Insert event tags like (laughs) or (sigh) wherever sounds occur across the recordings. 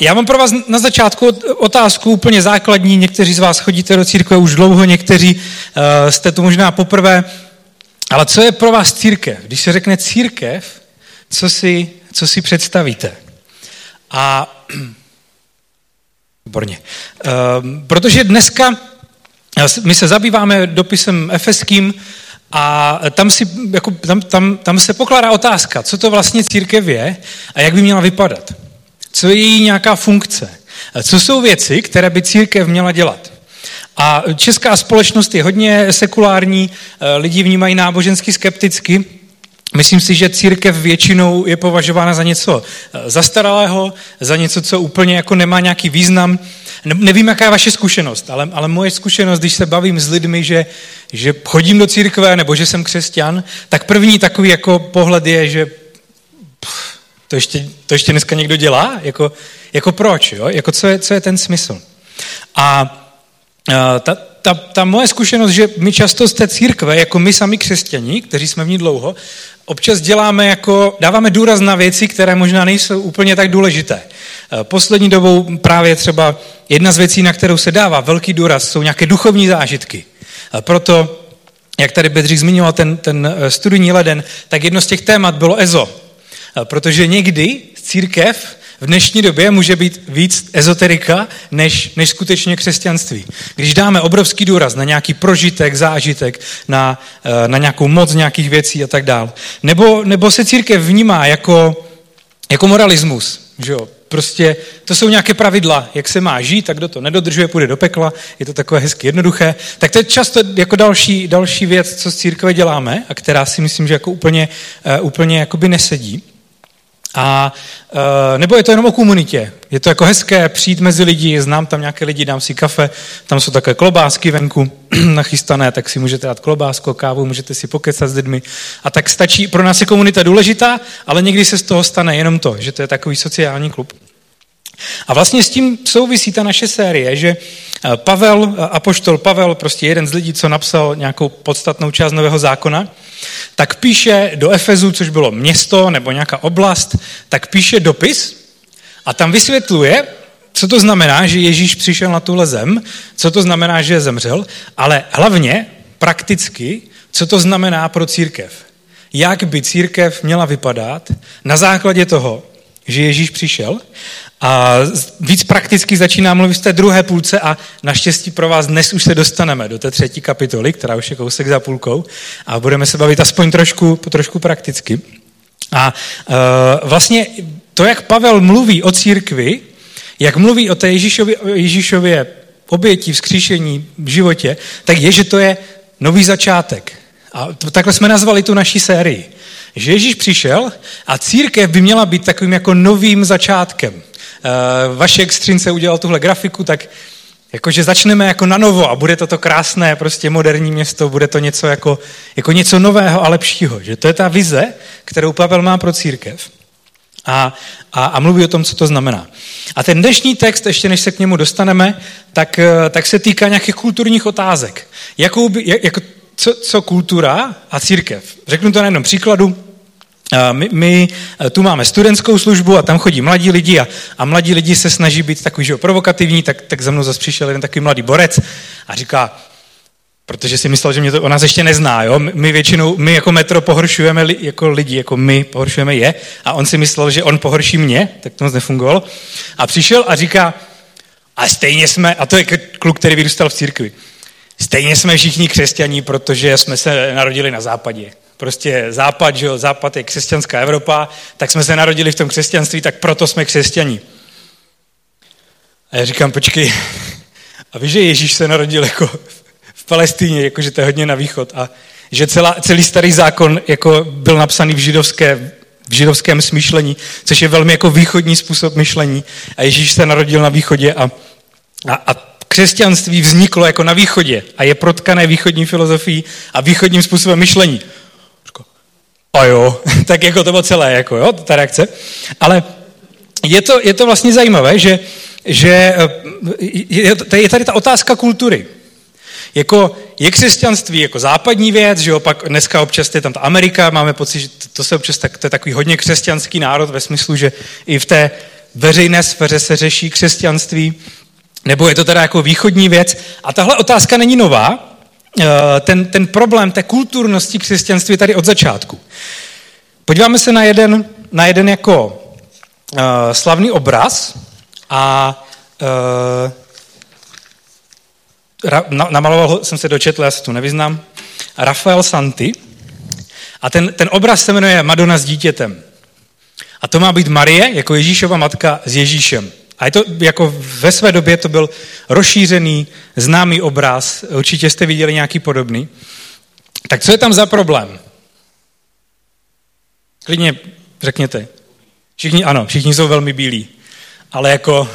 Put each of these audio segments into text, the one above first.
já mám pro vás na začátku otázku úplně základní. Někteří z vás chodíte do církve už dlouho, někteří uh, jste tu možná poprvé. Ale co je pro vás církev? Když se řekne církev, co si, co si představíte? A (clears throat) Výborně. Uh, protože dneska my se zabýváme dopisem efeským a tam, si, jako, tam, tam, tam se pokládá otázka, co to vlastně církev je a jak by měla vypadat. Co je její nějaká funkce. Co jsou věci, které by církev měla dělat. A česká společnost je hodně sekulární, eh, lidi vnímají nábožensky skepticky. Myslím si, že církev většinou je považována za něco eh, zastaralého, za něco, co úplně jako nemá nějaký význam. Nevím, jaká je vaše zkušenost, ale, ale moje zkušenost, když se bavím s lidmi, že, že chodím do církve nebo že jsem křesťan, tak první takový jako pohled je, že to, ještě, to ještě dneska někdo dělá? Jako, jako proč? Jo? Jako co, je, co je ten smysl? A ta, ta, ta moje zkušenost, že my často z té církve, jako my sami křesťani, kteří jsme v ní dlouho, občas děláme jako, dáváme důraz na věci, které možná nejsou úplně tak důležité. Poslední dobou právě třeba jedna z věcí, na kterou se dává velký důraz, jsou nějaké duchovní zážitky. Proto, jak tady Bedřich zmiňoval ten, ten studijní leden, tak jedno z těch témat bylo EZO. Protože někdy církev v dnešní době může být víc ezoterika než, než skutečně křesťanství. Když dáme obrovský důraz na nějaký prožitek, zážitek, na, eh, na nějakou moc nějakých věcí a tak dále. Nebo, nebo se církev vnímá jako, jako moralismus. Že jo? Prostě to jsou nějaké pravidla, jak se má žít, tak kdo to nedodržuje, půjde do pekla, je to takové hezky jednoduché. Tak to je často jako další, další věc, co z církve děláme a která si myslím, že jako úplně, uh, úplně jakoby nesedí. A e, nebo je to jenom o komunitě. Je to jako hezké přijít mezi lidi, znám tam nějaké lidi, dám si kafe, tam jsou také klobásky venku (clears throat) nachystané, tak si můžete dát klobásku, kávu, můžete si pokecat s lidmi. A tak stačí, pro nás je komunita důležitá, ale někdy se z toho stane jenom to, že to je takový sociální klub. A vlastně s tím souvisí ta naše série, že e, Pavel, e, apoštol Pavel, prostě jeden z lidí, co napsal nějakou podstatnou část Nového zákona, tak píše do Efezu, což bylo město nebo nějaká oblast, tak píše dopis a tam vysvětluje, co to znamená, že Ježíš přišel na tuhle zem, co to znamená, že zemřel, ale hlavně prakticky, co to znamená pro církev. Jak by církev měla vypadat na základě toho, že Ježíš přišel a víc prakticky začíná mluvit v té druhé půlce a naštěstí pro vás dnes už se dostaneme do té třetí kapitoly, která už je kousek za půlkou a budeme se bavit aspoň trošku, trošku prakticky. A uh, vlastně to, jak Pavel mluví o církvi, jak mluví o té Ježíšově, Ježíšově oběti, vzkříšení v životě, tak je, že to je nový začátek. A to, takhle jsme nazvali tu naší sérii. Že Ježíš přišel a církev by měla být takovým jako novým začátkem. Eh, Vašek Střince udělal tuhle grafiku, tak jakože začneme jako na novo a bude to to krásné, prostě moderní město, bude to něco jako, jako něco nového a lepšího. Že to je ta vize, kterou Pavel má pro církev. A, a, a mluví o tom, co to znamená. A ten dnešní text, ještě než se k němu dostaneme, tak, eh, tak se týká nějakých kulturních otázek. Jakou by, jak, jako, co, co kultura a církev? Řeknu to na jednom příkladu. My, my eh, tu máme studentskou službu a tam chodí mladí lidi a, a mladí lidi se snaží být takový že provokativní, tak, tak za mnou zase přišel jeden takový mladý borec a říká, protože si myslel, že mě to o nás ještě nezná, jo? My většinou, my jako metro pohoršujeme li, jako lidi, jako my pohoršujeme je a on si myslel, že on pohorší mě, tak to moc nefungovalo. A přišel a říká, a stejně jsme, a to je kluk, který vyrůstal v církvi, stejně jsme všichni křesťaní, protože jsme se narodili na západě prostě západ, že jo, západ je křesťanská Evropa, tak jsme se narodili v tom křesťanství, tak proto jsme křesťaní. A já říkám, počkej, (laughs) a víš, že Ježíš se narodil jako v Palestíně, jakože to je hodně na východ a že celá, celý starý zákon jako byl napsaný v, židovské, v židovském smýšlení, což je velmi jako východní způsob myšlení a Ježíš se narodil na východě a, a, a křesťanství vzniklo jako na východě a je protkané východní filozofií a východním způsobem myšlení a jo, (laughs) tak jako to bylo celé, jako jo, ta reakce. Ale je to, je to vlastně zajímavé, že, že eh, je, je tady ta otázka kultury. Jako je křesťanství jako západní věc, že jo, pak dneska občas je tam ta Amerika, máme pocit, že to se občas tak, to je takový hodně křesťanský národ ve smyslu, že i v té veřejné sféře se řeší křesťanství, nebo je to teda jako východní věc. A tahle otázka není nová, ten, ten problém té kulturnosti křesťanství tady od začátku. Podíváme se na jeden, na jeden jako uh, slavný obraz a uh, namaloval jsem se dočetl, já se tu nevyznám, Rafael Santi. A ten, ten obraz se jmenuje Madonna s dítětem. A to má být Marie jako Ježíšova matka s Ježíšem. A je to jako ve své době to byl rozšířený, známý obraz, určitě jste viděli nějaký podobný. Tak co je tam za problém? Klidně řekněte. Všichni, ano, všichni jsou velmi bílí, ale jako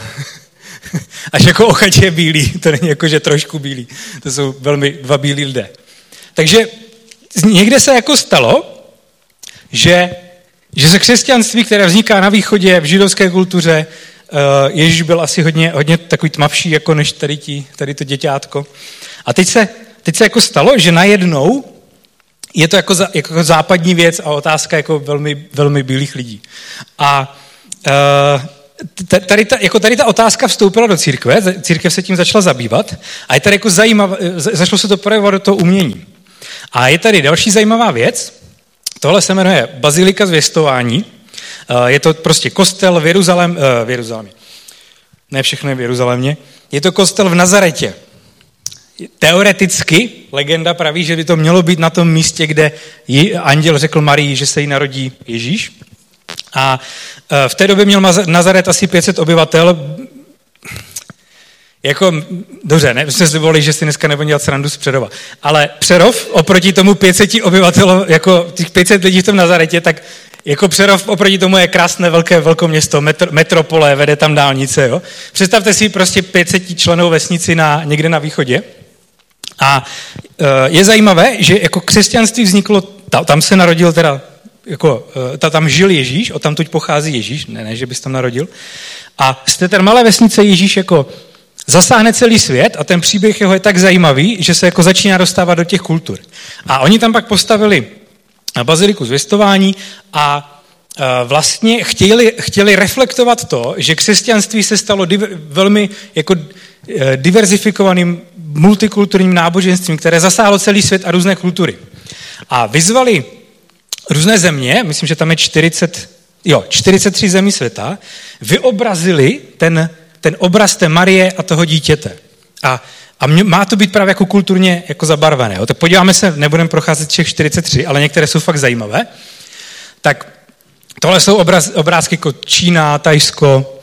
(laughs) až jako ochatě bílí, to není jako, že trošku bílí, to jsou velmi dva bílí lidé. Takže někde se jako stalo, že, že ze křesťanství, které vzniká na východě, v židovské kultuře, Ježíš byl asi hodně, hodně takový tmavší, jako než tady, tí, tady to děťátko. A teď se, teď se jako stalo, že najednou je to jako, za, jako západní věc a otázka jako velmi, velmi bílých lidí. A uh, tady ta, jako tady ta otázka vstoupila do církve, církev se tím začala zabývat a je tady jako zajímavé, začalo se to projevovat do toho umění. A je tady další zajímavá věc, tohle se jmenuje Bazilika zvěstování, je to prostě kostel v, Jeruzalém, v Jeruzalémě. Ne všechno je v Jeruzalémě. Je to kostel v Nazaretě. Teoreticky legenda praví, že by to mělo být na tom místě, kde anděl řekl Marii, že se jí narodí Ježíš. A e, v té době měl Nazaret asi 500 obyvatel. Jako, dobře, ne, jsme si volili, že si dneska nebudeme dělat srandu z Přerova. Ale Přerov oproti tomu 500 obyvatel, jako těch 500 lidí v tom Nazaretě, tak jako Přerov oproti tomu je krásné velké velké město, metro, metropole, vede tam dálnice. Jo? Představte si prostě 500 členů vesnici na, někde na východě. A e, je zajímavé, že jako křesťanství vzniklo, tam se narodil teda jako, eh, ta tam žil Ježíš, o tam tuď pochází Ježíš, ne, ne, že bys tam narodil. A z té malé vesnice Ježíš jako zasáhne celý svět a ten příběh jeho je tak zajímavý, že se jako začíná dostávat do těch kultur. A oni tam pak postavili baziliku zvěstování a eh, vlastně chtěli, chtěli reflektovat to, že křesťanství se stalo div, velmi jako eh, diverzifikovaným multikulturním náboženstvím, které zasáhlo celý svět a různé kultury. A vyzvali různé země, myslím, že tam je 40, jo, 43 zemí světa, vyobrazili ten, ten obraz té Marie a toho dítěte. A, a mě, má to být právě jako kulturně jako zabarvené. Jo? Tak podíváme se, nebudeme procházet všech 43, ale některé jsou fakt zajímavé. Tak tohle jsou obraz, obrázky jako Čína, Tajsko.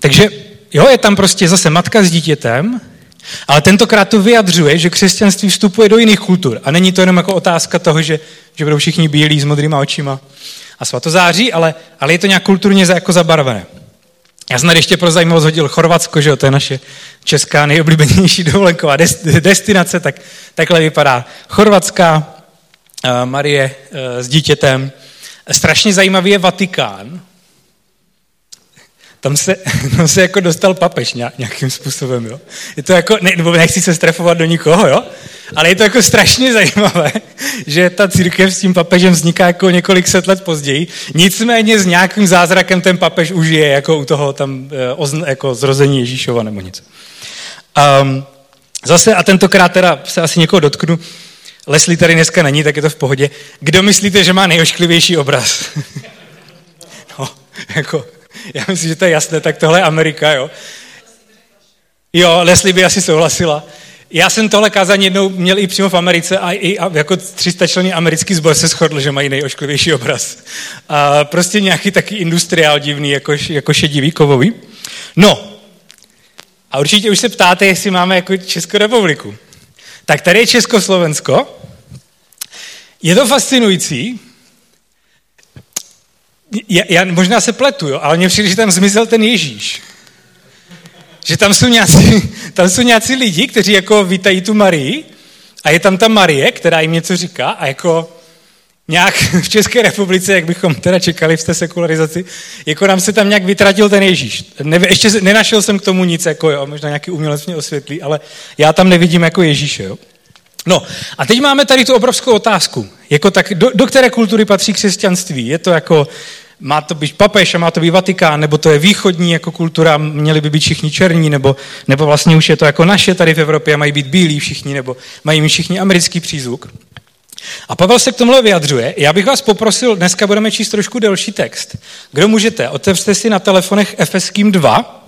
Takže jo, je tam prostě zase matka s dítětem, ale tentokrát to vyjadřuje, že křesťanství vstupuje do jiných kultur. A není to jenom jako otázka toho, že, že budou všichni bílí s modrýma očima a svatozáří, ale, ale je to nějak kulturně jako zabarvené. Já jsem tady ještě pro zajímavost hodil Chorvatsko, že jo, to je naše česká nejoblíbenější (laughs) dovolenková destinace, tak takhle vypadá Chorvatská, eh, Marie eh, s dítětem. Strašně zajímavý je Vatikán, tam se, (laughs) tam se jako dostal papež nějakým způsobem, jo. Je to jako, ne, nebo nechci se strefovat do nikoho, jo, ale je to jako strašně zajímavé, že ta církev s tím papežem vzniká jako několik set let později, nicméně s nějakým zázrakem ten papež už je jako u toho tam eh, jako zrození Ježíšova nebo něco. Um, zase, a tentokrát teda se asi někoho dotknu, Leslie tady dneska není, tak je to v pohodě. Kdo myslíte, že má nejošklivější obraz? (laughs) no, jako, Já myslím, že to je jasné, tak tohle je Amerika, jo. Jo, Leslie by asi souhlasila. Já jsem tohle kázání jednou měl i přímo v Americe a i jako 300 členy americký sbor se shodl, že mají nejošklivější obraz. A prostě nějaký taky industriál divný, jako, jako šedivý, kovový. No, a určitě už se ptáte, jestli máme jako Českou republiku. Tak tady je Československo. Je to fascinující, já, já možná se pletu, jo, ale mně přijde, že tam zmizel ten Ježíš. Že tam jsou nějací, (laughs) tam jsou nějací lidi, kteří jako vítají tu Marii a je tam ta Marie, která jim něco říká a jako nějak (laughs) v České republice, jak bychom teda čekali v té sekularizaci, jako nám se tam nějak vytratil ten Ježíš. Ne, ještě nenašel jsem k tomu nic, jako jo, možná nějaký umělec mě osvětlí, ale já tam nevidím jako Ježíše, jo. No a teď máme tady tu obrovskou otázku. Jako tak, do, do které kultury patří křesťanství? Je to jako má to být papež a má to být Vatikán, nebo to je východní jako kultura, měli by být všichni černí, nebo, nebo vlastně už je to jako naše tady v Evropě a mají být bílí všichni, nebo mají mít všichni americký přízvuk. A Pavel se k tomuhle vyjadřuje. Já bych vás poprosil, dneska budeme číst trošku delší text. Kdo můžete, otevřte si na telefonech Efeským 2.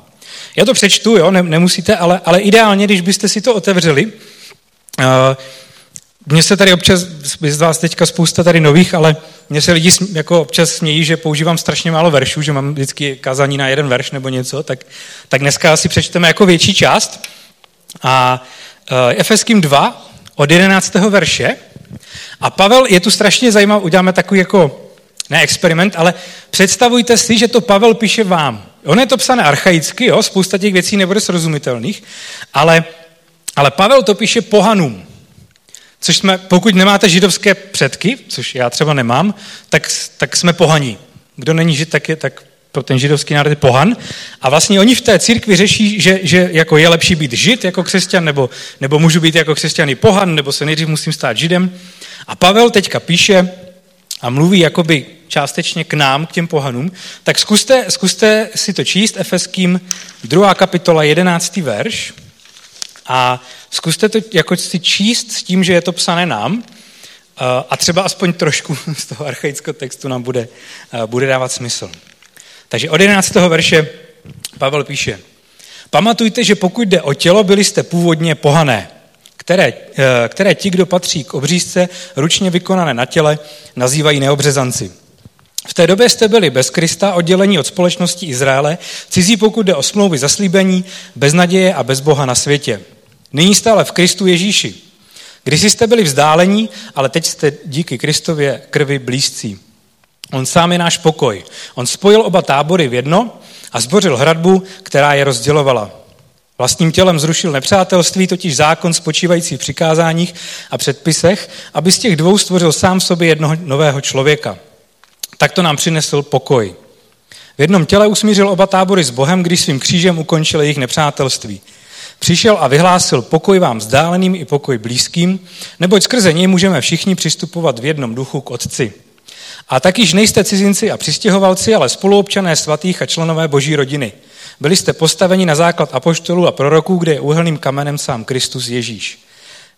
Já to přečtu, jo, nemusíte, ale, ale ideálně, když byste si to otevřeli, uh, mně se tady občas, z vás teďka spousta tady nových, ale mně se lidi jako občas smějí, že používám strašně málo veršů, že mám vždycky kázání na jeden verš nebo něco, tak, tak dneska si přečteme jako větší část. A uh, Efeským 2 od 11. verše. A Pavel, je tu strašně zajímavý, uděláme takový jako, ne experiment, ale představujte si, že to Pavel píše vám. On je to psané archaicky, jo, spousta těch věcí nebude srozumitelných, ale, ale Pavel to píše pohanům. Což jsme, pokud nemáte židovské předky, což já třeba nemám, tak, tak jsme pohaní. Kdo není žid, tak je tak pro ten židovský národ je pohan. A vlastně oni v té církvi řeší, že, že jako je lepší být žid jako křesťan, nebo, nebo můžu být jako křesťan i pohan, nebo se nejdřív musím stát židem. A Pavel teďka píše a mluví jakoby částečně k nám, k těm pohanům, tak zkuste, zkuste si to číst, Efeským 2. kapitola 11. verš. A zkuste to jako si číst s tím, že je to psané nám eh, a třeba aspoň trošku (laughs) z toho archaického textu nám bude, eh, bude dávat smysl. Takže od 11. verše Pavel píše, pamatujte, že pokud jde o tělo, byli jste původně pohané, které, eh, které ti, kdo patří k obřízce, ručně vykonané na těle, nazývají neobřezanci. V té době jste byli bez Krista, oddělení od společnosti Izraele, cizí pokud jde o smlouvy zaslíbení, bez naděje a bez Boha na světě. Nyní jste ale v Kristu Ježíši. Když jste byli vzdálení, ale teď jste díky Kristově krvi blízcí. On sám je náš pokoj. On spojil oba tábory v jedno a zbořil hradbu, která je rozdělovala. Vlastním tělem zrušil nepřátelství, totiž zákon spočívající v přikázáních a předpisech, aby z těch dvou stvořil sám sobě jednoho nového člověka. Tak to nám přinesl pokoj. V jednom těle usmířil oba tábory s Bohem, když svým křížem ukončil jejich nepřátelství. Přišel a vyhlásil pokoj vám vzdáleným i pokoj blízkým, neboť skrze něj můžeme všichni přistupovat v jednom duchu k Otci. A tak již nejste cizinci a přistěhovalci, ale spoluobčané svatých a členové boží rodiny. Byli jste postaveni na základ apoštolů a proroků, kde je úhelným kamenem sám Kristus Ježíš.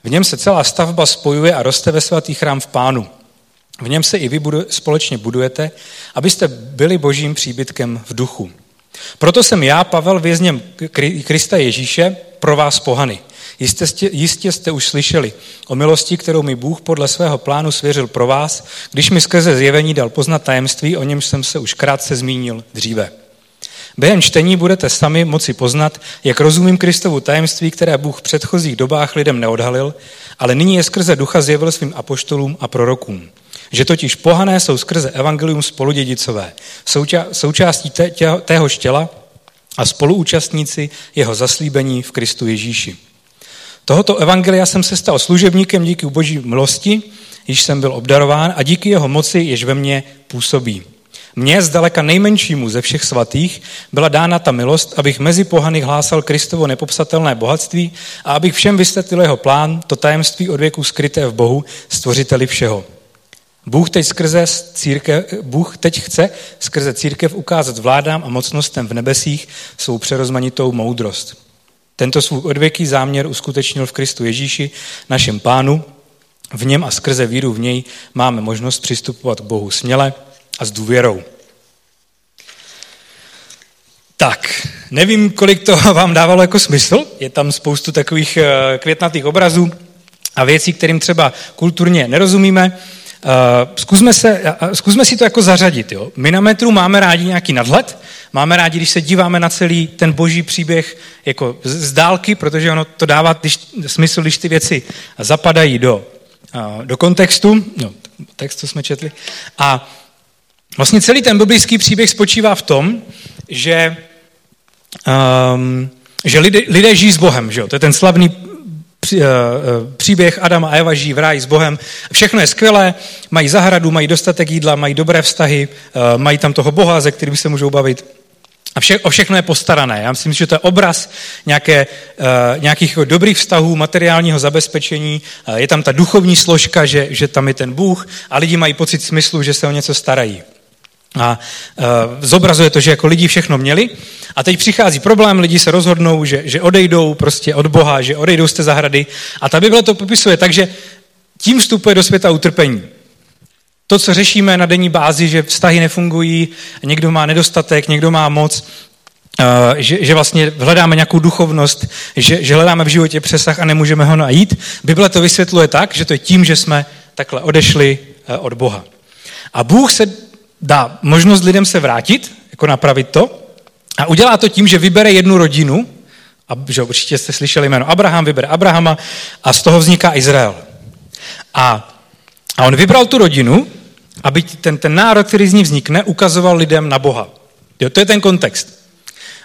V něm se celá stavba spojuje a roste ve svatý chrám v pánu. V něm se i vy společně budujete, abyste byli božím příbytkem v duchu. Proto jsem já, Pavel, vězněm Krista Ježíše, pro vás pohany. Jistě, jistě jste už slyšeli o milosti, kterou mi Bůh podle svého plánu svěřil pro vás, když mi skrze zjevení dal poznat tajemství, o němž jsem se už krátce zmínil dříve. Během čtení budete sami moci poznat, jak rozumím Kristovu tajemství, které Bůh v předchozích dobách lidem neodhalil, ale nyní je skrze ducha zjevil svým apoštolům a prorokům. Že totiž pohané jsou skrze evangelium spoludědicové, součástí té, tě, téhož těla a spoluúčastníci jeho zaslíbení v Kristu Ježíši. Tohoto evangelia jsem se stal služebníkem díky boží milosti, již jsem byl obdarován a díky jeho moci, jež ve mně působí. Mně, zdaleka nejmenšímu ze všech svatých, byla dána ta milost, abych mezi pohany hlásal Kristovo nepopsatelné bohatství a abych všem vysvětlil jeho plán, to tajemství od věku skryté v Bohu, stvořiteli všeho. Bůh teď, skrze církev, Bůh teď chce skrze církev ukázat vládám a mocnostem v nebesích svou přerozmanitou moudrost. Tento svůj odvěký záměr uskutečnil v Kristu Ježíši, našem pánu. V něm a skrze víru v něj máme možnost přistupovat k Bohu směle a s důvěrou. Tak, nevím, kolik to (laughs) vám dávalo jako smysl. Je tam spoustu takových eh, květnatých obrazů a věcí, kterým třeba kulturně nerozumíme. Uh, zkusme, se, uh, zkusme si to jako zařadit. Jo? My na metru máme rádi nějaký nadhled, máme rádi, když se díváme na celý ten boží příběh jako z, dálky, protože ono to dává když, smysl, když ty věci zapadají do, uh, do kontextu. No, text, co jsme četli. A vlastně celý ten biblický příběh spočívá v tom, že, um, že lidé, lidé žijí s Bohem. Že jo? To je ten slavný Eh, eh, příběh Adama a Eva žijí v ráji s Bohem. Všechno je skvělé, mají zahradu, mají dostatek jídla, mají dobré vztahy, eh, mají tam toho Boha, ze kterým se můžou bavit. A vše, o všechno je postarané. Já myslím, že to je obraz nějaké, uh, nějakých dobrých vztahů, materiálního zabezpečení. Je tam ta duchovní složka, že, že tam je ten Bůh a lidi mají pocit smyslu, že se o něco starají. A uh, zobrazuje to, že jako lidi všechno měli. A teď přichází problém, lidi se rozhodnou, že, že odejdou prostě od Boha, že odejdou z té zahrady. A ta Bible to popisuje tak, že tím vstupuje do světa utrpení. To, co řešíme na denní bázi, že vztahy nefungují, někdo má nedostatek, někdo má moc, že, že vlastně hledáme nějakou duchovnost, že, že hledáme v životě přesah a nemůžeme ho najít. Bible to vysvětluje tak, že to je tím, že jsme takhle odešli eh, od Boha. A Bůh se dá možnost lidem se vrátit, jako napravit to, a udělá to tím, že vybere jednu rodinu, a že určitě jste slyšeli jméno Abraham, vybere Abrahama a z toho vzniká Izrael. A, a on vybral tu rodinu, aby ten, ten národ, který z ní vznikne, ukazoval lidem na Boha. Jo, to je ten kontext.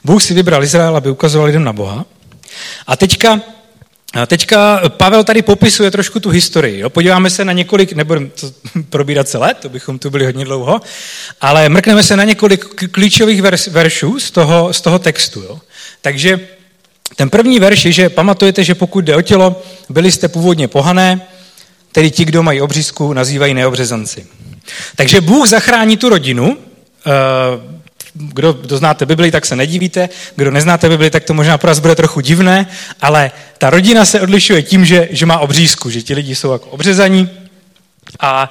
Bůh si vybral Izrael, aby ukazoval lidem na Boha. A teďka, a teďka Pavel tady popisuje trošku tu historii. Jo? Podíváme se na několik, nebudeme to (laughs) probírat celé, to bychom tu byli hodně dlouho, ale mrkneme se na několik klíčových verš, veršů z toho, z toho textu. Jo? Takže ten první verš je, že pamatujete, že pokud jde o tělo, byli jste původně pohané, tedy ti, kdo mají obřízku, nazývají neobřezanci. Takže Bůh zachrání tu rodinu, eh, kdo, kdo znáte Bibli, tak se nedivíte, kdo neznáte Bibli, tak to možná pro vás bude trochu divné, ale ta rodina se odlišuje tím, že, že má obřízku, že ti lidi jsou jako obřezaní a,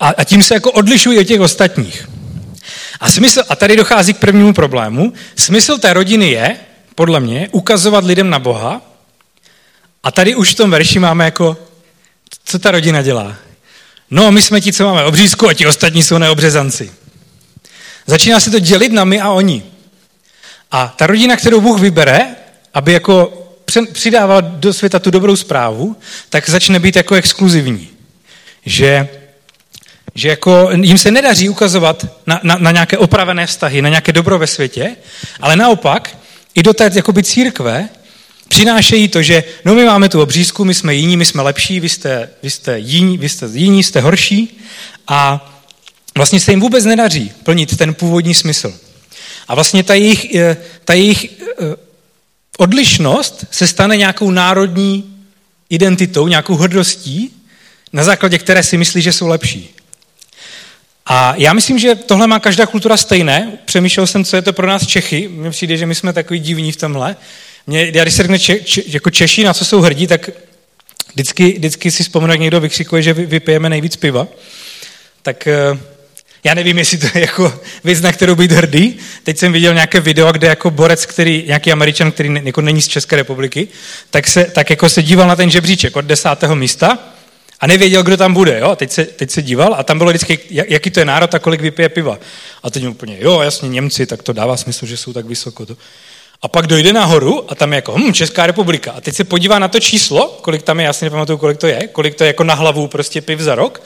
a, a tím se jako odlišují od těch ostatních. A, smysl, a tady dochází k prvnímu problému. Smysl té rodiny je, podle mě, ukazovat lidem na Boha. A tady už v tom verši máme jako, co ta rodina dělá. No, my jsme ti, co máme obřízku a ti ostatní jsou neobřezanci. Začíná se to dělit na my a oni. A ta rodina, kterou Bůh vybere, aby jako přidávala do světa tu dobrou zprávu, tak začne být jako exkluzivní. Že, že jako jim se nedaří ukazovat na, na, na nějaké opravené vztahy, na nějaké dobro ve světě, ale naopak i do té jakoby církve přinášejí to, že no my máme tu obřízku, my jsme jiní, my jsme lepší, vy jste, vy jste jiní, vy jste jiní, jste horší a vlastně se jim vůbec nedaří plnit ten původní smysl. A vlastně ta jejich, eh, ta jejich eh, odlišnost se stane nějakou národní identitou, nějakou hrdostí, na základě které si myslí, že jsou lepší. A já myslím, že tohle má každá kultura stejné. Přemýšlel jsem, co je to pro nás Čechy. Mně přijde, že my jsme takový divní v tomhle. Mě, já když se řekne če, če, jako Češi, na co jsou hrdí, tak vždycky, vždycky si vzpomenu, jak někdo vykřikuje, že vypijeme nejvíc piva. Tak eh, já nevím, jestli to je jako věc, na kterou být hrdý. Teď jsem viděl nějaké video, kde jako borec, který, nějaký američan, který ne, jako není z České republiky, tak, se, tak jako se díval na ten žebříček od desátého místa a nevěděl, kdo tam bude. Jo? Teď, se, teď se díval a tam bylo vždycky, jaký to je národ a kolik vypije piva. A teď úplně, jo, jasně, Němci, tak to dává smysl, že jsou tak vysoko. To. A pak dojde nahoru a tam je jako, hm, Česká republika. A teď se podívá na to číslo, kolik tam je, já si nepamatuju, kolik to je, kolik to je jako na hlavu prostě piv za rok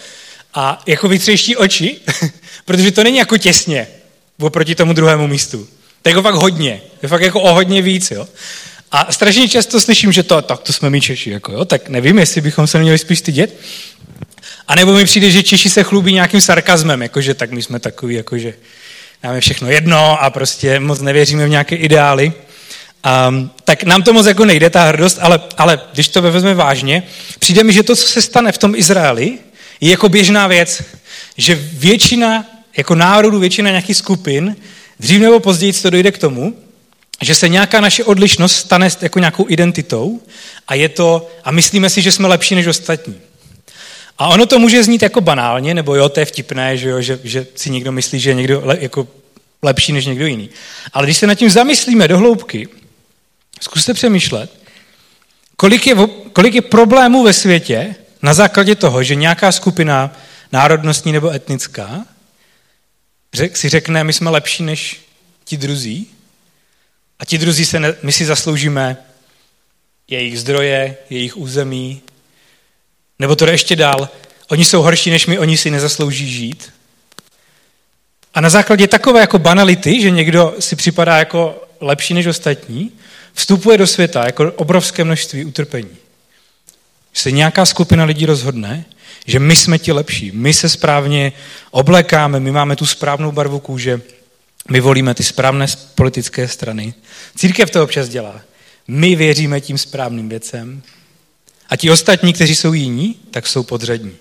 a jako vytřeští oči, (laughs) protože to není jako těsně oproti tomu druhému místu. To je jako fakt hodně. Je fakt jako o hodně víc, jo. A strašně často slyším, že to, tak to jsme my Češi, jako jo, tak nevím, jestli bychom se neměli spíš stydět. A nebo mi přijde, že Češi se chlubí nějakým sarkazmem, jakože tak my jsme takový, jakože máme všechno jedno a prostě moc nevěříme v nějaké ideály. Um, tak nám to moc jako nejde, ta hrdost, ale, ale když to vezmeme vážně, přijde mi, že to, co se stane v tom Izraeli, je jako běžná věc, že většina, jako národů, většina nějakých skupin, dřív nebo později to dojde k tomu, že se nějaká naše odlišnost stane jako nějakou identitou a je to, a myslíme si, že jsme lepší než ostatní. A ono to může znít jako banálně, nebo jo, to je vtipné, že, jo, že, že si někdo myslí, že je někdo le, jako lepší než někdo jiný. Ale když se nad tím zamyslíme do hloubky, zkuste přemýšlet, kolik je, kolik je problémů ve světě, na základě toho, že nějaká skupina národnostní nebo etnická si řekne, my jsme lepší než ti druzí a ti druzí se, ne, my si zasloužíme jejich zdroje, jejich území, nebo to ještě dál, oni jsou horší než my, oni si nezaslouží žít. A na základě takové jako banality, že někdo si připadá jako lepší než ostatní, vstupuje do světa jako obrovské množství utrpení se nějaká skupina lidí rozhodne, že my jsme ti lepší, my se správně oblekáme, my máme tu správnou barvu kůže, my volíme ty správné politické strany. Církev to občas dělá. My věříme tím správným věcem a ti ostatní, kteří jsou jiní, tak jsou podřadní.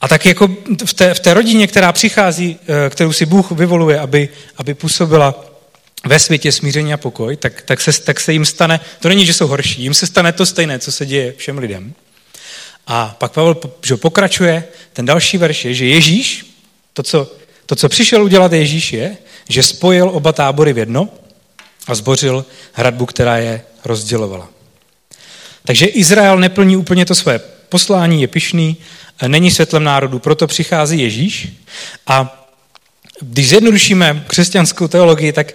A tak jako v té, v té rodině, která přichází, eh, kterou si Bůh vyvoluje, aby, aby působila ve světě smíření a pokoj, tak, tak, se, tak se jim stane, to není, že jsou horší, jim se stane to stejné, co se děje všem lidem. A pak Pavel že pokračuje, ten další verš je, že Ježíš, to co, to, co přišel udělat Ježíš je, že spojil oba tábory v jedno a zbořil hradbu, která je rozdělovala. Takže Izrael neplní úplně to své poslání, je pišný, není světlem národu, proto přichází Ježíš. A když zjednodušíme křesťanskou teologii, tak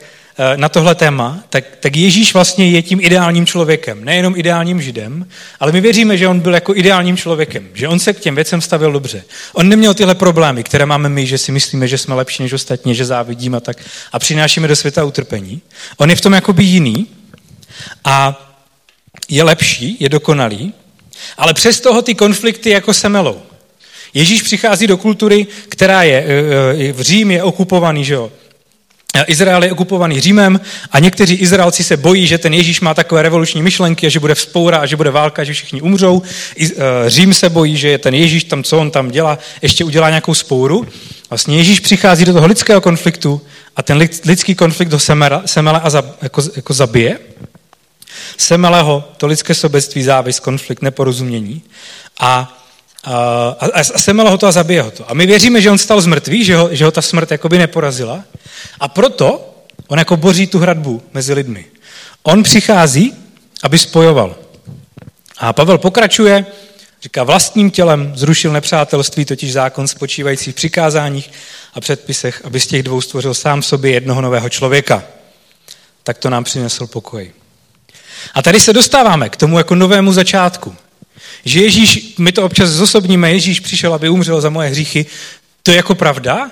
na tohle téma, tak, tak Ježíš vlastně je tím ideálním člověkem. Nejenom ideálním židem, ale my věříme, že on byl jako ideálním člověkem, že on se k těm věcem stavil dobře. On neměl tyhle problémy, které máme my, že si myslíme, že jsme lepší než ostatní, že závidíme a tak a přinášíme do světa utrpení. On je v tom jakoby jiný a je lepší, je dokonalý, ale přes toho ty konflikty jako se melou. Ježíš přichází do kultury, která je, eh, eh, v Řím je okupovaný, že jo, Izrael je okupovaný Římem a někteří Izraelci se bojí, že ten Ježíš má takové revoluční myšlenky, že bude vzpoura a že bude válka, že všichni umřou. Eh, Řím se bojí, že ten Ježíš tam, co on tam dělá, ještě udělá nějakou spouru. Vlastně Ježíš přichází do toho lidského konfliktu a ten lidský konflikt ho semele, semele a za, jako, jako zabije. Semele ho to lidské sobectví, závis, konflikt, neporozumění. A a, a semele ho to a zabije ho to. A my věříme, že on stal z mrtvých, že ho, že ho ta smrt jakoby neporazila. A proto on jako boří tu hradbu mezi lidmi. On přichází, aby spojoval. A Pavel pokračuje, říká, vlastním tělem zrušil nepřátelství, totiž zákon spočívající v přikázáních a předpisech, aby z těch dvou stvořil sám v sobě jednoho nového člověka. Tak to nám přinesl pokoj. A tady se dostáváme k tomu jako novému začátku. Že Ježíš, my to občas zosobníme, Ježíš přišel, aby umřel za moje hříchy, to je jako pravda,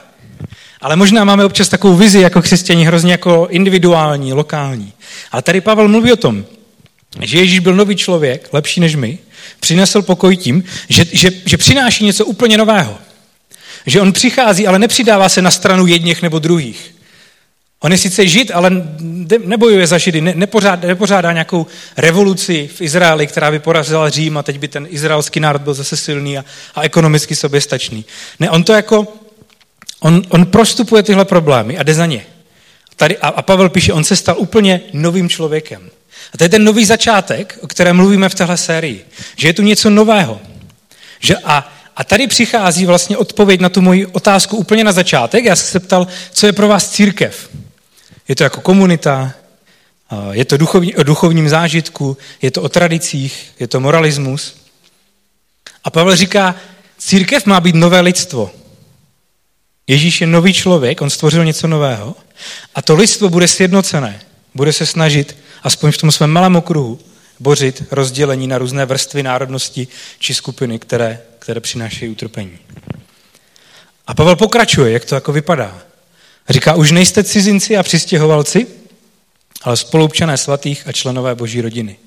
ale možná máme občas takovou vizi jako křesťani hrozně jako individuální, lokální. Ale tady Pavel mluví o tom, že Ježíš byl nový člověk, lepší než my, přinesl pokoj tím, že, že, že přináší něco úplně nového. Že on přichází, ale nepřidává se na stranu jedněch nebo druhých. On je sice žid, ale nebojuje za židy, ne, nepořádá, nepořádá nějakou revoluci v Izraeli, která by porazila Řím a teď by ten izraelský národ byl zase silný a, a ekonomicky soběstačný. Ne, on to jako, on, on prostupuje tyhle problémy a jde za ně. Tady, a, a Pavel píše, on se stal úplně novým člověkem. A to je ten nový začátek, o kterém mluvíme v téhle sérii. Že je tu něco nového. Že a, a tady přichází vlastně odpověď na tu moji otázku úplně na začátek. Já jsem se ptal, co je pro vás církev. Je to jako komunita, je to duchovní, o duchovním zážitku, je to o tradicích, je to moralismus. A Pavel říká, církev má být nové lidstvo. Ježíš je nový člověk, on stvořil něco nového a to lidstvo bude sjednocené, bude se snažit, aspoň v tom svém malém okruhu, bořit rozdělení na různé vrstvy národnosti či skupiny, které, které přinášejí utrpení. A Pavel pokračuje, jak to jako vypadá. Říká, už nejste cizinci a přistěhovalci, ale spolupčané svatých a členové boží rodiny.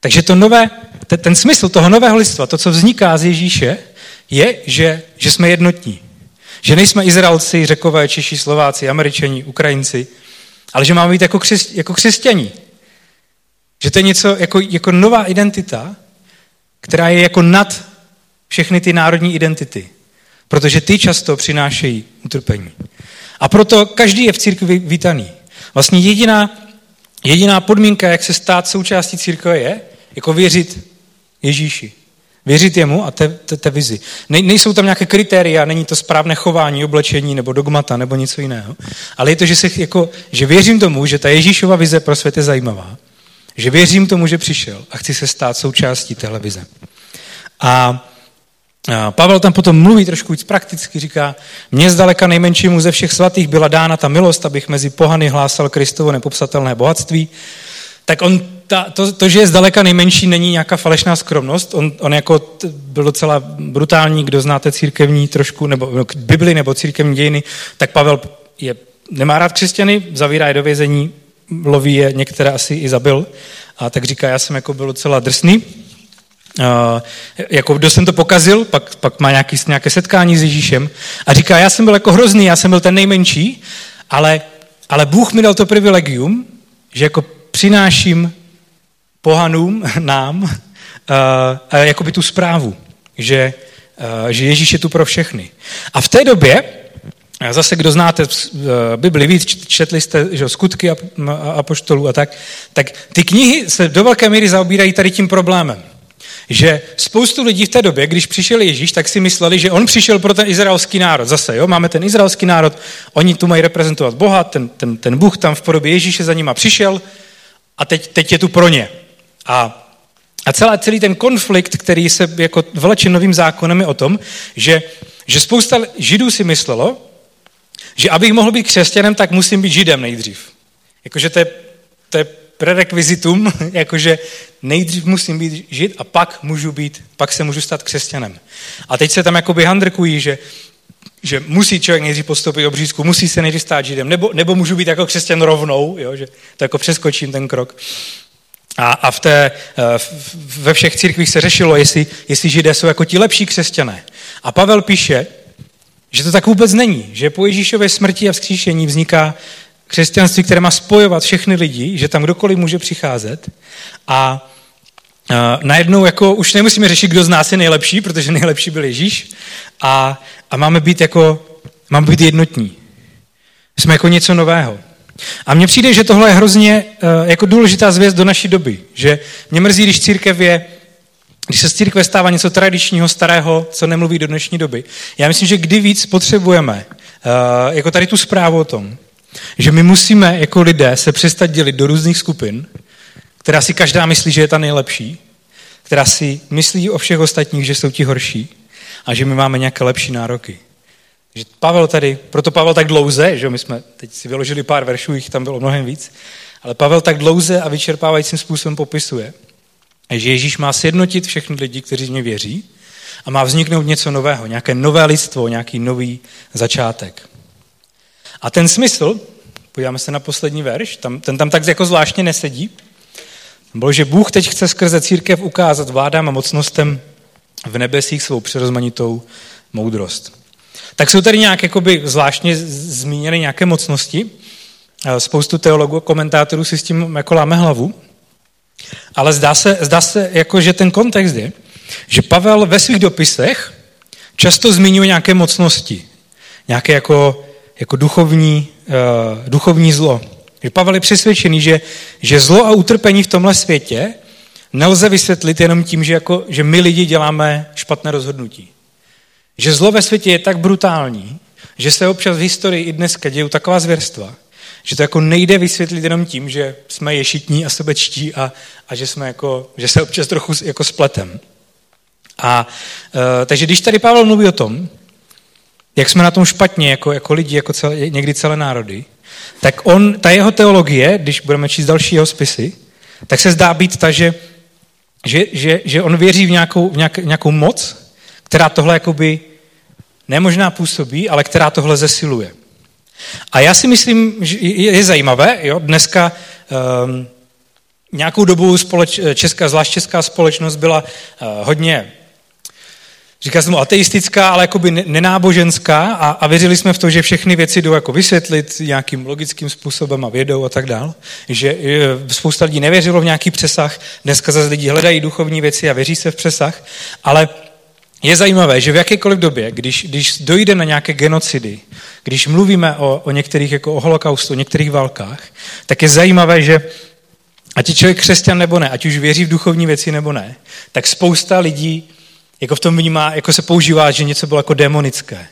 Takže to nové, ten, ten smysl toho nového lidstva, to, co vzniká z Ježíše, je, že, že jsme jednotní. Že nejsme Izraelci, Řekové, Češi, Slováci, Američani, Ukrajinci, ale že máme být jako, křes, jako křesťaní. Že to je něco jako, jako nová identita, která je jako nad všechny ty národní identity. Protože ty často přinášejí utrpení. A proto každý je v církvi vítaný. Vlastně jediná, jediná podmínka, jak se stát součástí církve, je jako věřit Ježíši. Věřit jemu a té, té, té vizi. Ne, nejsou tam nějaké kritéria, není to správné chování, oblečení nebo dogmata nebo něco jiného. Ale je to, že, se jako, že věřím tomu, že ta Ježíšova vize pro svět je zajímavá. Že věřím tomu, že přišel a chci se stát součástí téhle vize. A Pavel tam potom mluví trošku víc prakticky, říká, mně zdaleka nejmenšímu ze všech svatých byla dána ta milost, abych mezi pohany hlásal Kristovo nepopsatelné bohatství. Tak on, ta, to, to, že je zdaleka nejmenší, není nějaká falešná skromnost. On, on jako byl docela brutální, kdo znáte církevní trošku, nebo no, Bibli nebo církevní dějiny, tak Pavel je, nemá rád křesťany, zavírá je do vězení, loví je, některé asi i zabil. A tak říká, já jsem jako byl docela drsný, jako kdo jsem to pokazil, pak, pak má nějaký, nějaké setkání s Ježíšem a říká, já jsem byl jako hrozný, já jsem byl ten nejmenší, ale, ale Bůh mi dal to privilegium, že jako přináším pohanům, (laughs) nám, uh, by tu zprávu, že, že Ježíš je tu pro všechny. A v té době, zase kdo znáte Bibli víc, četli jste že, skutky apoštolů a tak, tak ty knihy se do velké míry zaobírají tady tím problémem že spoustu lidí v té době, když přišel Ježíš, tak si mysleli, že on přišel pro ten izraelský národ. Zase, jo, máme ten izraelský národ, oni tu mají reprezentovat Boha, ten, ten, ten Bůh tam v podobě Ježíše za nima přišel a teď, teď je tu pro ně. A, a celá, celý ten konflikt, který se jako vleče novým zákonem je o tom, že, že spousta židů si myslelo, že abych mohl být křesťanem, tak musím být židem nejdřív. Jakože to je, to je prerekvizitum, (laughs) jakože nejdřív musím být žid a pak můžu být, pak se můžu stát křesťanem. A teď se tam jakoby handrkují, že, že musí člověk nejdřív postoupit obřízku, musí se nejdřív stát židem, nebo, nebo můžu být jako křesťan rovnou, jo, že to jako přeskočím ten krok. A, a v té, eh, ve všech církvích se řešilo, jestli, jestli židé jsou jako ti lepší křesťané. A Pavel píše, že to tak vůbec není, že po Ježíšově smrti a vzkříšení vzniká křesťanství, které má spojovat všechny lidi, že tam kdokoliv může přicházet a uh, najednou jako už nemusíme řešit, kdo z nás je nejlepší, protože nejlepší byl Ježíš a, a máme být jako, máme být jednotní. Jsme jako něco nového. A mně přijde, že tohle je hrozně uh, jako důležitá zvěst do naší doby. Že mě mrzí, když církev je, když se z církve stává něco tradičního, starého, co nemluví do dnešní doby. Já myslím, že kdy víc potřebujeme uh, jako tady tu zprávu o tom, že my musíme jako lidé se přestat dělit do různých skupin, která si každá myslí, že je ta nejlepší, která si myslí o všech ostatních, že jsou ti horší a že my máme nějaké lepší nároky. Že Pavel tady, proto Pavel tak dlouze, že my jsme teď si vyložili pár veršů, jich tam bylo mnohem víc, ale Pavel tak dlouze a vyčerpávajícím způsobem popisuje, že Ježíš má sjednotit všechny lidi, kteří v mě věří a má vzniknout něco nového, nějaké nové lidstvo, nějaký nový začátek. A ten smysl, podíváme se na poslední verš, tam, ten tam tak jako zvláštně nesedí, bylo, že Bůh teď chce skrze církev ukázat vládám a mocnostem v nebesích svou přerozmanitou moudrost. Tak jsou tady nějak jakoby zvláštně zmíněny nějaké mocnosti. Spoustu teologů a komentátorů si s tím jako láme hlavu. Ale zdá se, zdá se jako, že ten kontext je, že Pavel ve svých dopisech často zmiňuje nějaké mocnosti. Nějaké jako jako duchovní, uh, duchovní zlo. Že Pavel je přesvědčený, že, že zlo a utrpení v tomhle světě nelze vysvětlit jenom tím, že, jako, že my lidi děláme špatné rozhodnutí. Že zlo ve světě je tak brutální, že se občas v historii i dneska dějou taková zvěrstva, že to jako nejde vysvětlit jenom tím, že jsme ješitní a sobečtí a, a že, jsme jako, že se občas trochu jako spletem. A uh, takže když tady Pavel mluví o tom, jak jsme na tom špatně jako, jako lidi, jako celé, někdy celé národy, tak on, ta jeho teologie, když budeme číst další jeho spisy, tak se zdá být ta, že, že, že, že on věří v nějakou, v nějak, nějakou moc, která tohle jakoby nemožná působí, ale která tohle zesiluje. A já si myslím, že je, zajímavé, jo, dneska um, nějakou dobu společ, česká, zvlášť česká společnost byla uh, hodně Říká se mu ateistická, ale jakoby nenáboženská a, a věřili jsme v to, že všechny věci jdou jako vysvětlit nějakým logickým způsobem a vědou a tak dál. Že e, spousta lidí nevěřilo v nějaký přesah, dneska zase lidi hledají duchovní věci a věří se v přesah, ale je zajímavé, že v jakékoliv době, když, když dojde na nějaké genocidy, když mluvíme o, o některých, jako o holokaustu, o některých válkách, tak je zajímavé, že ať je člověk křesťan nebo ne, ať už věří v duchovní věci nebo ne, tak spousta lidí jako v tom vnímá, jako se používá, že něco bylo jako demonické.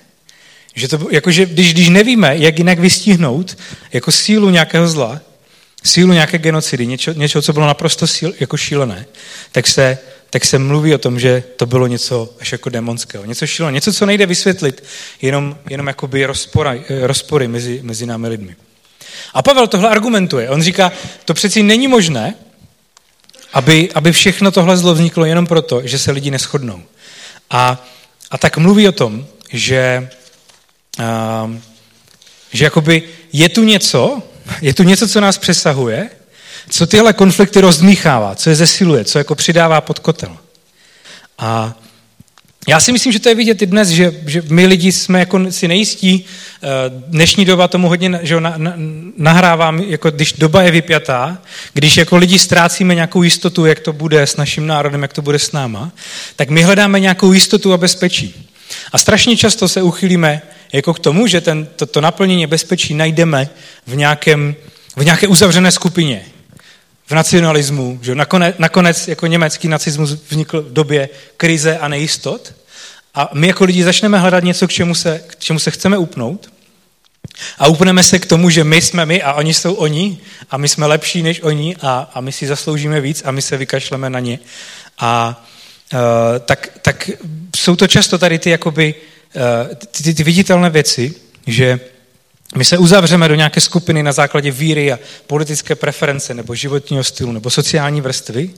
Že to, jako, že když, když nevíme, jak jinak vystihnout jako sílu nějakého zla, sílu nějaké genocidy, něčo, něčeho, co bylo naprosto síl, jako šílené, tak se, tak se mluví o tom, že to bylo něco až jako demonského, něco šílené, něco, co nejde vysvětlit, jenom, jenom jakoby rozpory, rozpory mezi, mezi námi lidmi. A Pavel tohle argumentuje. On říká, to přeci není možné, aby, aby všechno tohle zlo vzniklo jenom proto, že se lidi neschodnou. A, a tak mluví o tom, že, uh, že jakoby je tu něco, je tu něco, co nás přesahuje, co tyhle konflikty rozdmíchává, co je zesiluje, co jako přidává pod kotel. A, Já si myslím, že to je vidět i dnes, že, že my lidi jsme jako si nejistí. Eh, dnešní doba tomu hodně že na, na, nahrávám, jako když doba je vypjatá, když jako lidi ztrácíme nějakou jistotu, jak to bude s naším národem, jak to bude s náma, tak my hledáme nějakou jistotu a bezpečí. A strašně často se uchylíme jako k tomu, že ten, to, to naplnění bezpečí najdeme v, nějakém, v nějaké uzavřené skupině v nacionalismu, že nakonec, nakonec jako německý nacismus vznikl v době krize a nejistot. A my jako lidi začneme hledat něco, k čemu se, k čemu se chceme upnout. A upneme se k tomu, že my jsme my a oni jsou oni a my jsme lepší než oni a, a my si zasloužíme víc a my se vykašleme na ně. A uh, tak, tak jsou to často tady ty, jakoby, uh, ty, ty, ty viditelné věci, že my se uzavřeme do nějaké skupiny na základě víry a politické preference nebo životního stylu nebo sociální vrstvy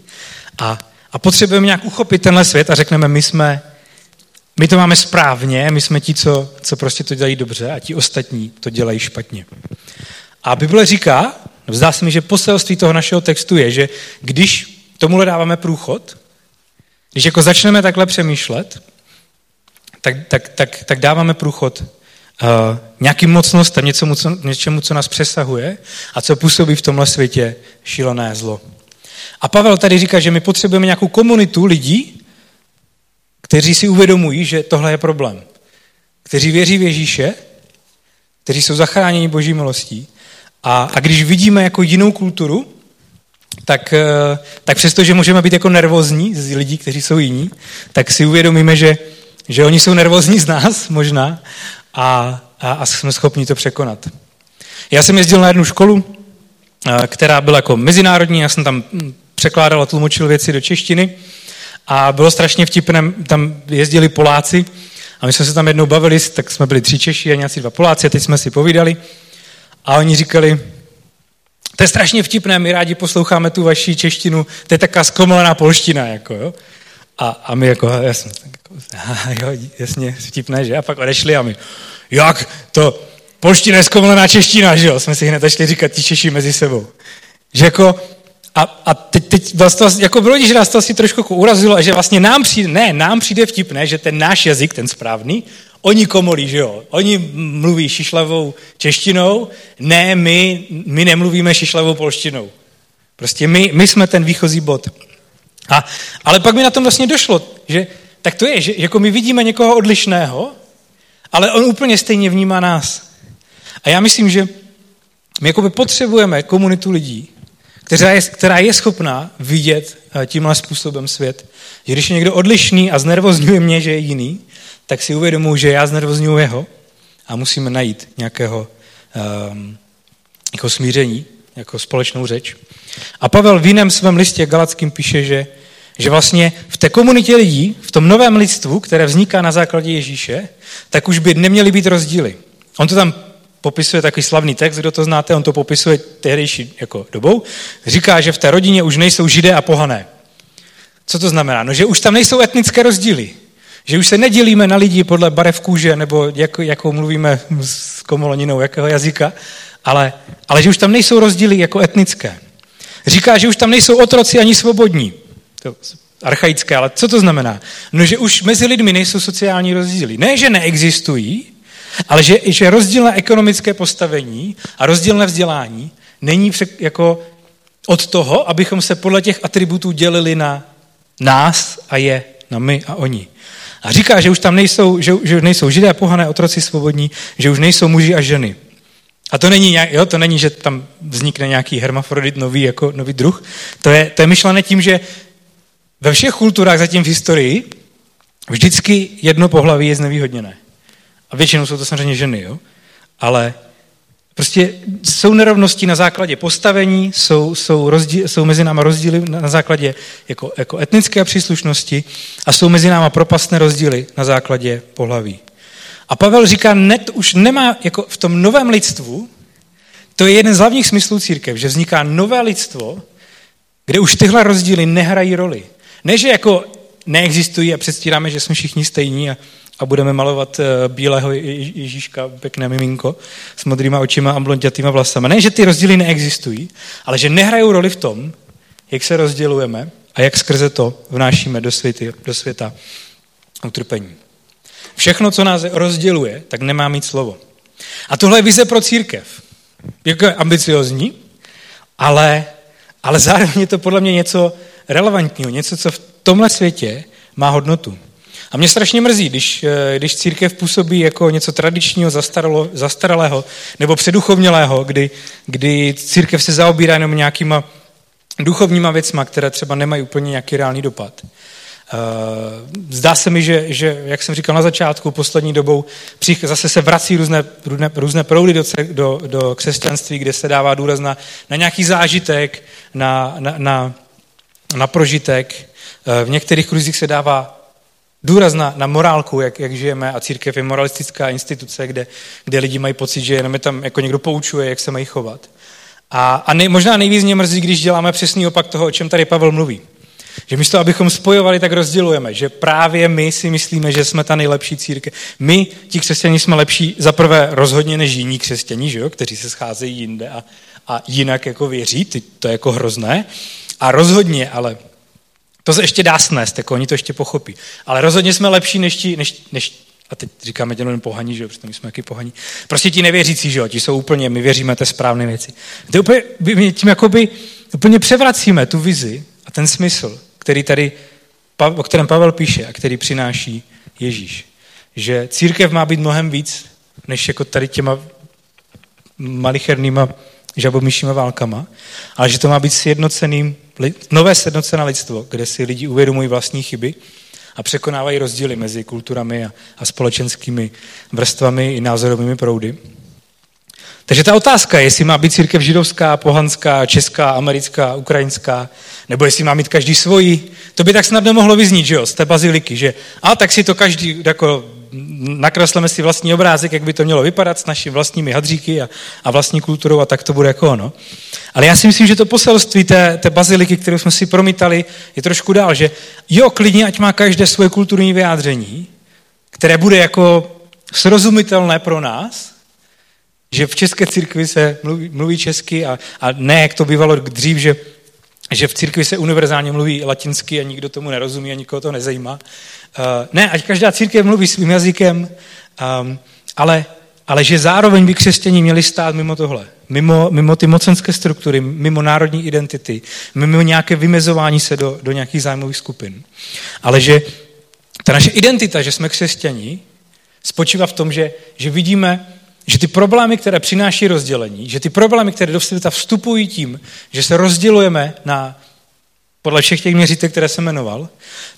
a, a potřebujeme nějak uchopit tenhle svět a řekneme, my jsme, my to máme správně, my jsme ti, co, co prostě to dělají dobře a ti ostatní to dělají špatně. A Bible říká, zdá se mi, že poselství toho našeho textu je, že když tomuhle dáváme průchod, když jako začneme takhle přemýšlet, tak, tak, tak, tak dáváme průchod uh, nějakým mocnostem, něčemu co, něčemu, co nás přesahuje a co působí v tomhle světě šílené zlo. A Pavel tady říká, že my potřebujeme nějakou komunitu lidí, kteří si uvědomují, že tohle je problém. Kteří věří v Ježíše, kteří jsou zachráněni boží milostí. A, a když vidíme jako jinou kulturu, tak, eh, tak přesto, že můžeme být jako nervózní z lidí, kteří jsou jiní, tak si uvědomíme, že, že oni jsou nervózní z nás možná a, a, a jsme schopni to překonat. Já jsem jezdil na jednu školu, která byla jako mezinárodní, já jsem tam hm, překládal a tlumočil věci do češtiny a bylo strašně vtipné, tam jezdili Poláci a my jsme se tam jednou bavili, tak jsme byli tři Češi a nějací dva Poláci a teď jsme si povídali a oni říkali, to je strašně vtipné, my rádi posloucháme tu vaši češtinu, to je taková zkomolená polština, jako jo. A, a my jako, jasně, tak jako, jo, jasně, vtipné, že? A pak odešli a my, jak to, polština je zkomlená čeština, že jo? Jsme si hned začali říkat ti Češi mezi sebou. Že jako, a, a teď, teď vlastně, jako bylo, že nás to asi trošku jako urazilo, že vlastně nám přijde, ne, nám přijde vtipné, že ten náš jazyk, ten správný, oni komolí, že jo? Oni mluví šišlavou češtinou, ne, my, my nemluvíme šišlavou polštinou. Prostě my, my jsme ten výchozí bod. A, ale pak mi na tom vlastně došlo, že tak to je, že jako my vidíme někoho odlišného, ale on úplně stejně vnímá nás. A já myslím, že my jakoby potřebujeme komunitu lidí, která je, která je schopná vidět eh, tímhle způsobem svět. Že když je někdo odlišný a znervozňuje mě, že je jiný, tak si uvědomuji, že já znervozňuji jeho a musíme najít nějakého um, jako smíření, jako společnou řeč. A Pavel v jiném svém listě Galackým píše, že, že vlastně v té komunitě lidí, v tom novém lidstvu, které vzniká na základě Ježíše, tak už by neměly být rozdíly. On to tam popisuje takový slavný text, kdo to znáte, on to popisuje tehdejší jako dobou. Říká, že v té rodině už nejsou židé a pohané. Co to znamená? No, že už tam nejsou etnické rozdíly. Že už se nedělíme na lidi podle barev kůže nebo jak, jakou mluvíme s komoloninou, jakého jazyka, ale, ale že už tam nejsou rozdíly jako etnické. Říká, že už tam nejsou otroci ani svobodní. To archaické, ale co to znamená? No, že už mezi lidmi nejsou sociální rozdíly. Ne, že neexistují, ale že, že rozdílné ekonomické postavení a rozdílné vzdělání není jako od toho, abychom se podle těch atributů dělili na nás a je, na my a oni. A říká, že už tam nejsou, že, že nejsou židé, pohané, otroci svobodní, že už nejsou muži a ženy. A to není, jo, to není, že tam vznikne nějaký hermafrodit nový, jako nový druh. To je, to je myšlené tím, že ve všech kulturách zatím v historii vždycky jedno pohlaví je znevýhodněné. A většinou jsou to samozřejmě ženy, jo? Ale prostě jsou nerovnosti na základě postavení, jsou, jsou, rozdíl, jsou mezi náma rozdíly na základě jako, jako etnické příslušnosti a jsou mezi náma propastné rozdíly na základě pohlaví. A Pavel říká, net už nemá, jako v tom novém lidstvu, to je jeden z hlavních smyslů církev, že vzniká nové lidstvo, kde už tyhle rozdíly nehrají roli. Ne, že jako neexistují a předstíráme, že jsme všichni stejní a, a budeme malovat eh, bílého Ježíška, pěkné miminko, s modrýma očima a blondětýma vlasama. Ne, že ty rozdíly neexistují, ale že nehrají roli v tom, jak se rozdělujeme a jak skrze to vnášíme do, světy, do světa utrpení. Všechno, co nás rozděluje, tak nemá mít slovo. A tohle je vize pro církev. Jako je ambiciozní, ale, ale zároveň je to podle mě něco relevantního, něco, co v tomhle světě má hodnotu. A mě strašně mrzí, když, eh, když církev působí jako něco tradičního, zastaralo, zastaralého nebo předuchovnělého, kdy, kdy církev se zaobírá jenom nějakýma duchovníma věcma, které třeba nemají úplně nějaký reálný dopad. Eh, zdá se mi, že, že, jak jsem říkal na začátku, poslední dobou zase se vrací různé, různé, různé proudy do, do, do křesťanství, kde se dává důraz na, na nějaký zážitek, na, na, na, na prožitek. Eh, v některých kruzích se dává důraz na, na morálku, jak, jak žijeme a církev je moralistická instituce, kde, kde lidi mají pocit, že jenom je tam jako někdo poučuje, jak se mají chovat. A, a nej, možná nejvíc mě mrzí, když děláme přesný opak toho, o čem tady Pavel mluví. Že místo, abychom spojovali, tak rozdělujeme. Že právě my si myslíme, že jsme ta nejlepší církev. My, ti křesťaní, jsme lepší za prvé rozhodně než jiní křesťaní, že jo? kteří se scházejí jinde a, a jinak jako věří. Ty, to je jako hrozné. A rozhodně, ale to se ještě dá snést, jako oni to ještě pochopí. Ale rozhodně jsme lepší než ti, než, než a teď říkáme těm pohaní, že jo, protože my jsme jaký pohaní. Prostě ti nevěřící, že jo, ti jsou úplně, my věříme té správné věci. To úplně, my tím jakoby úplně převracíme tu vizi a ten smysl, který tady, o kterém Pavel píše a který přináší Ježíš. Že církev má být mnohem víc, než jako tady těma malichernýma žabomyšíma válkama, ale že to má být sjednoceným, nové sjednocené lidstvo, kde si lidi uvědomují vlastní chyby a překonávají rozdíly mezi kulturami a, a společenskými vrstvami i názorovými proudy. Takže ta otázka je, jestli má být církev židovská, pohanská, česká, americká, ukrajinská, nebo jestli má mít každý svoji. To by tak snadno mohlo vyznít, že jo, z té baziliky, že a tak si to každý jako nakresleme si vlastní obrázek, jak by to mělo vypadat s našimi vlastními hadříky a, a vlastní kulturou a tak to bude jako ono. Ale já si myslím, že to poselství té, té baziliky, kterou jsme si promítali, je trošku dál, že jo, klidně, ať má každé svoje kulturní vyjádření, které bude jako srozumitelné pro nás, že v české církvi se mluví, mluví česky a, a ne, jak to bývalo dřív, že, že v církvi se univerzálně mluví latinsky a nikdo tomu nerozumí a nikoho to nezajímá. Uh, ne, ať každá církev mluví svým jazykem, um, ale, ale že zároveň by křesťaní měli stát mimo tohle. Mimo, mimo ty mocenské struktury, mimo národní identity, mimo nějaké vymezování se do, do nějakých zájmových skupin. Ale že ta naše identita, že jsme křesťaní, spočívá v tom, že, že vidíme že ty problémy, které přináší rozdělení, že ty problémy, které do světa vstupují tím, že se rozdělujeme na podle všech těch měřítek, které jsem jmenoval,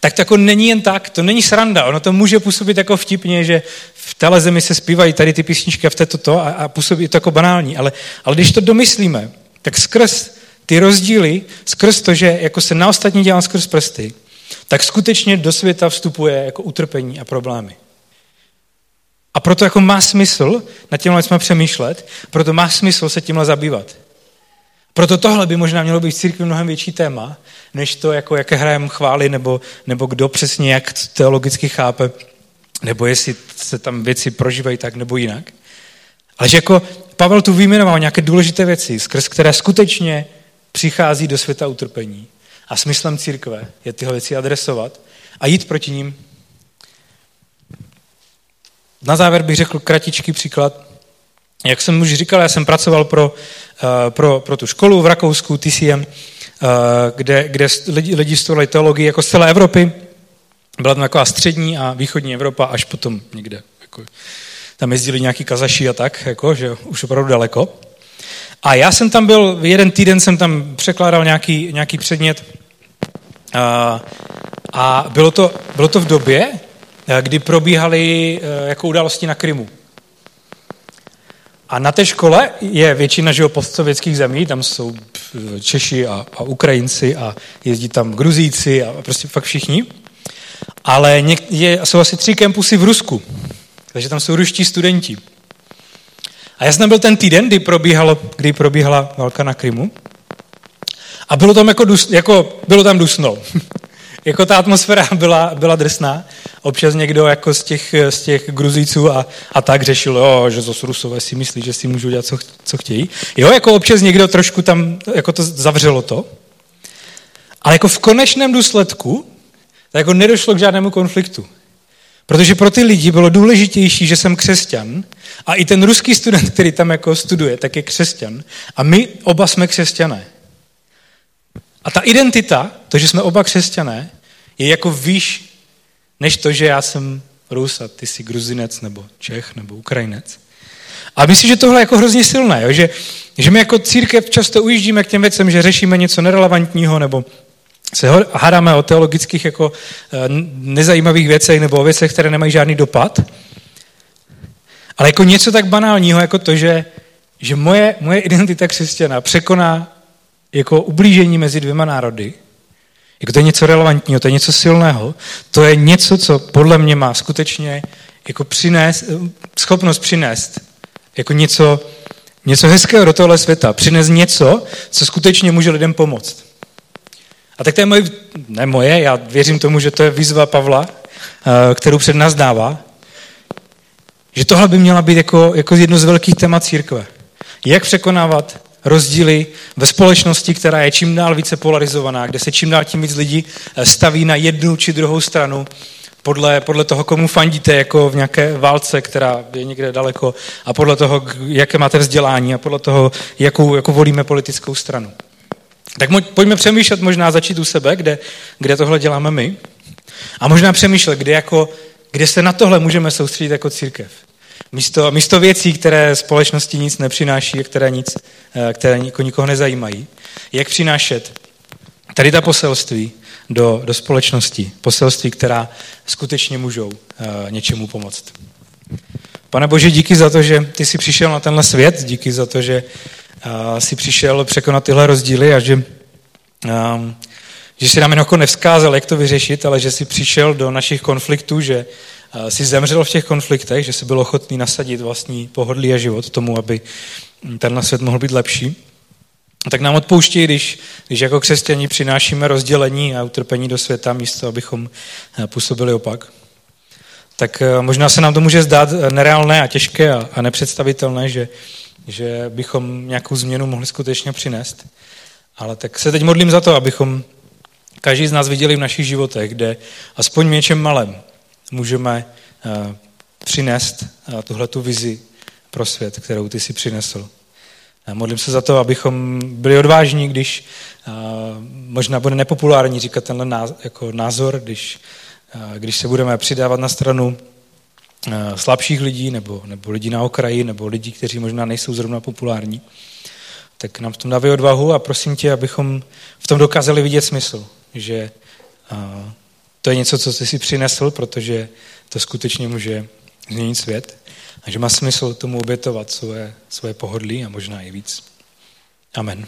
tak to jako není jen tak, to není sranda. Ono to může působit jako vtipně, že v téhle zemi se zpívají tady ty písničky a v této to a, a působí to jako banální. Ale, ale když to domyslíme, tak skrz ty rozdíly, skrz to, že jako se na ostatní dělá skrz prsty, tak skutečně do světa vstupuje jako utrpení a problémy. A proto jako má smysl na tímhle jsme přemýšlet, proto má smysl se tímhle zabývat. Proto tohle by možná mělo být v církvi mnohem větší téma, než to, jako jaké hrajeme chvály, nebo, nebo kdo přesně jak teologicky chápe, nebo jestli se tam věci prožívají tak nebo jinak. Ale že jako Pavel tu vyjmenoval nějaké důležité věci, skrz které skutečně přichází do světa utrpení. A smyslem církve je tyhle věci adresovat a jít proti ním na závěr bych řekl kratičký příklad. Jak jsem už říkal, já jsem pracoval pro, eh, pro, pro tu školu v Rakousku, TCM, eh, kde, kde lidi, lidi studovali teologii jako z celé Evropy. Byla tam taková střední a východní Evropa, až potom někde. Jako, tam jezdili nějaký kazaši a tak, jako, že už opravdu daleko. A já jsem tam byl, jeden týden jsem tam překládal nějaký, nějaký předmět a, a bylo, to, bylo to v době, Eh, kdy probíhaly eh, jako události na Krymu. A na té škole je většina že postsovětských zemí, tam jsou Češi a, a Ukrajinci a jezdí tam Gruzíci a prostě fakt všichni. Ale něk, je, jsou asi tři kampusy v Rusku, takže tam jsou ruští studenti. A já jsem byl ten týden, kdy, probíhalo, kdy probíhala válka na Krymu. A bylo tam jako, dus, jako bylo tam dusno. (laughs) jako ta atmosféra byla, byla drsná. Občas někdo jako z těch, z těch Gruzíců a, a tak řešil, jo, že zase Rusové si myslí, že si můžou dělat, co, co chtějí. Jo, jako občas někdo trošku tam jako to zavřelo to. Ale jako v konečném důsledku tak jako nedošlo k žádnému konfliktu. Protože pro ty lidi bylo důležitější, že jsem křesťan a i ten ruský student, který tam jako studuje, tak je křesťan. A my oba jsme křesťané. A ta identita, to, že jsme oba křesťané, je jako výš než to, že já jsem Rus a ty jsi Gruzinec nebo Čech nebo Ukrajinec. A myslím, že tohle je jako hrozně silné, jo? Že, že my jako církev často ujíždíme k těm věcem, že řešíme něco nerelevantního nebo se hádáme o teologických jako eh, nezajímavých věcech nebo o věcech, které nemají žádný dopad. Ale jako něco tak banálního, jako to, že, že moje, moje identita křesťana překoná jako ublížení mezi dvěma národy, jako to je něco relevantního, to je něco silného, to je něco, co podle mě má skutečně jako přinést, schopnost přinést jako něco, něco hezkého do tohle světa, přinést něco, co skutečně může lidem pomoct. A tak to je moje, ne moje, já věřím tomu, že to je výzva Pavla, eh, kterou před nás dává, že tohle by měla být jako, jako jedno z velkých témat církve. Jak překonávat rozdíly ve společnosti, která je čím dál více polarizovaná, kde se čím dál tím víc lidí eh, staví na jednu či druhou stranu, podle, podle toho, komu fandíte, jako v nějaké válce, která je někde daleko, a podle toho, jaké máte vzdělání, a podle toho, jakou, jakou volíme politickou stranu. Tak pojďme přemýšlet, možná začít u sebe, kde, kde tohle děláme my, a možná přemýšlet, kde, jako, kde se na tohle můžeme soustředit jako církev. Místo, místo věcí, které společnosti nic nepřináší, které, nic, eh, které nikoho nezajímají. Jak přinášet tady ta poselství do, do společnosti. Poselství, která skutečně můžou uh, něčemu pomoct. Pane Bože, díky za to, že ty jsi přišel na tenhle svět, díky za to, že uh, jsi přišel překonat tyhle rozdíly a že, um, že jsi nám jen jako nevzkázal, jak to vyřešit, ale že jsi přišel do našich konfliktů, že si zemřel v těch konfliktech, že jsi byl ochotný nasadit vlastní pohodlí a život tomu, aby tenhle svět mohl být lepší. Tak nám odpouští, když, když jako křesťani přinášíme rozdělení a utrpení do světa místo, abychom eh, působili opak. Tak eh, možná se nám to může zdát eh, nereálné a těžké a, a nepředstavitelné, že, že bychom nějakou změnu mohli skutečně přinést. Ale tak se teď modlím za to, abychom každý z nás viděli v našich životech, kde aspoň něčem malém můžeme eh, přinést eh, tuhle tu vizi pro svět, kterou ty si přinesl. Modlím se za to, abychom byli odvážní, když eh, možná bude nepopulární říkat tenhle jako názor, když, když se budeme přidávat na stranu slabších lidí nebo, nebo lidí na okraji nebo lidí, kteří možná nejsou zrovna populární. Tak nám v tom dávej odvahu a prosím tě, abychom v tom dokázali vidět smysl, že to je něco, co jsi si přinesl, protože to skutečně může změnit svět a že má smysl tomu obětovat svoje, svoje pohodlí a možná i víc. Amen.